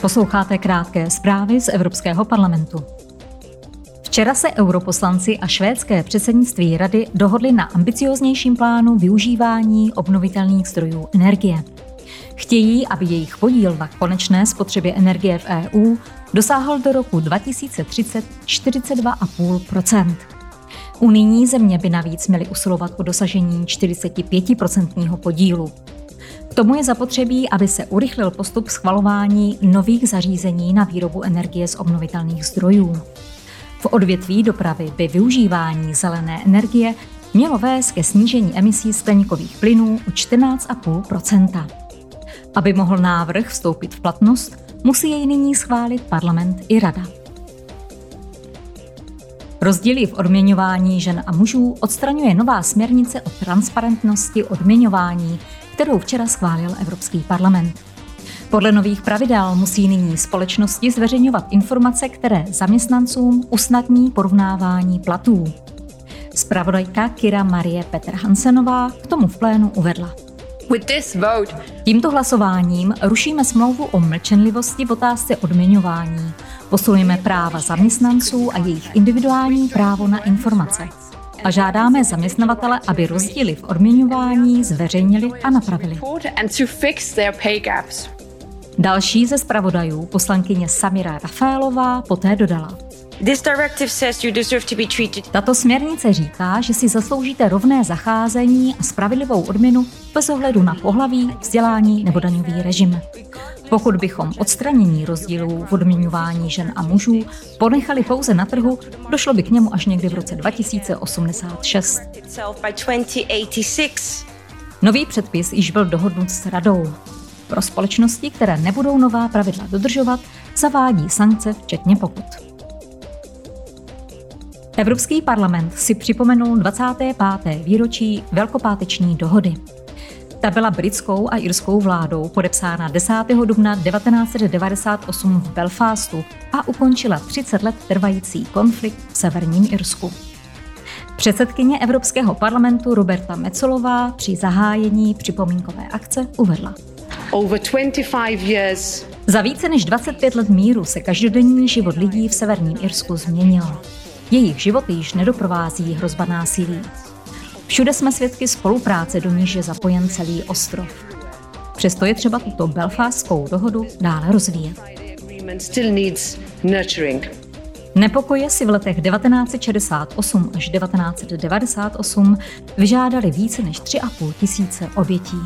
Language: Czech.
Posloucháte krátké zprávy z Evropského parlamentu. Včera se europoslanci a švédské předsednictví rady dohodli na ambicioznějším plánu využívání obnovitelných zdrojů energie. Chtějí, aby jejich podíl na konečné spotřebě energie v EU dosáhl do roku 2030 42,5% Unijní země by navíc měly usilovat o dosažení 45% podílu. K tomu je zapotřebí, aby se urychlil postup schvalování nových zařízení na výrobu energie z obnovitelných zdrojů. V odvětví dopravy by využívání zelené energie mělo vést ke snížení emisí skleníkových plynů o 14,5% Aby mohl návrh vstoupit v platnost, musí jej nyní schválit parlament i rada. Rozdíly v odměňování žen a mužů odstraňuje nová směrnice o transparentnosti odměňování, kterou včera schválil Evropský parlament. Podle nových pravidel musí nyní společnosti zveřejňovat informace, které zaměstnancům usnadní porovnávání platů. Spravodajka Kira Marie Petr Hansenová k tomu v plénu uvedla. Tímto hlasováním rušíme smlouvu o mlčenlivosti v otázce odměňování, posunujeme práva zaměstnanců a jejich individuální právo na informace a žádáme zaměstnavatele, aby rozdíly v odměňování zveřejnili a napravili. Další ze zpravodajů, poslankyně Samira Rafaelová, poté dodala. Tato směrnice říká, že si zasloužíte rovné zacházení a spravedlivou odměnu bez ohledu na pohlaví, vzdělání nebo daňový režim. Pokud bychom odstranění rozdílů v odměňování žen a mužů ponechali pouze na trhu, došlo by k němu až někdy v roce 2086. Nový předpis již byl dohodnut s radou. Pro společnosti, které nebudou nová pravidla dodržovat, zavádí sankce včetně pokut. Evropský parlament si připomenul 25. výročí Velkopáteční dohody. Ta byla britskou a irskou vládou podepsána 10. dubna 1998 v Belfastu a ukončila 30 let trvající konflikt v severním Irsku. Předsedkyně Evropského parlamentu Roberta Mecolová při zahájení připomínkové akce uvedla. Over 25 years. Za více než 25 let míru se každodenní život lidí v severním Irsku změnil. Jejich životy již nedoprovází hrozba násilí. Všude jsme svědky spolupráce, do níž je zapojen celý ostrov. Přesto je třeba tuto belfástskou dohodu dále rozvíjet. Nepokoje si v letech 1968 až 1998 vyžádali více než 3,5 tisíce obětí.